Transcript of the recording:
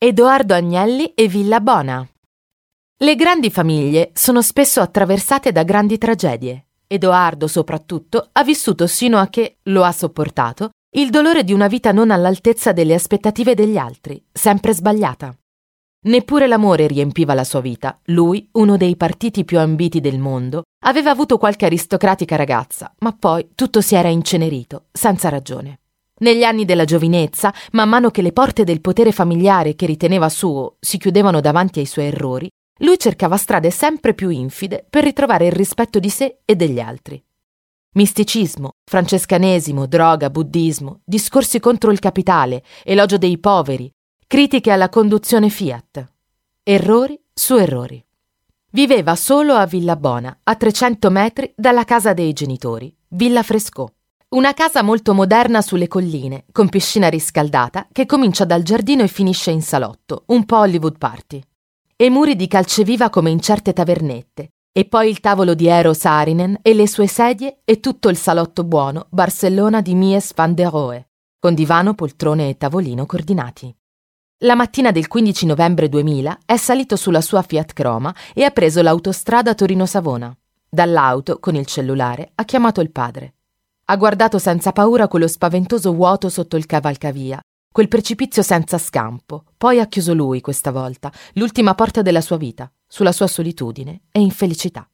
Edoardo Agnelli e Villa Bona. Le grandi famiglie sono spesso attraversate da grandi tragedie. Edoardo, soprattutto, ha vissuto sino a che, lo ha sopportato, il dolore di una vita non all'altezza delle aspettative degli altri, sempre sbagliata. Neppure l'amore riempiva la sua vita. Lui, uno dei partiti più ambiti del mondo, aveva avuto qualche aristocratica ragazza, ma poi tutto si era incenerito, senza ragione. Negli anni della giovinezza, man mano che le porte del potere familiare che riteneva suo si chiudevano davanti ai suoi errori, lui cercava strade sempre più infide per ritrovare il rispetto di sé e degli altri. Misticismo, francescanesimo, droga, buddismo, discorsi contro il capitale, elogio dei poveri, critiche alla conduzione Fiat. Errori su errori. Viveva solo a Villa Bona, a 300 metri dalla casa dei genitori, Villa Frescò. Una casa molto moderna sulle colline, con piscina riscaldata, che comincia dal giardino e finisce in salotto, un po' Hollywood Party. E muri di calceviva come in certe tavernette, e poi il tavolo di Eero Saarinen e le sue sedie e tutto il salotto buono Barcellona di Mies van der Rohe, con divano, poltrone e tavolino coordinati. La mattina del 15 novembre 2000 è salito sulla sua Fiat Croma e ha preso l'autostrada Torino-Savona. Dall'auto, con il cellulare, ha chiamato il padre. Ha guardato senza paura quello spaventoso vuoto sotto il cavalcavia, quel precipizio senza scampo. Poi ha chiuso lui, questa volta, l'ultima porta della sua vita, sulla sua solitudine e infelicità.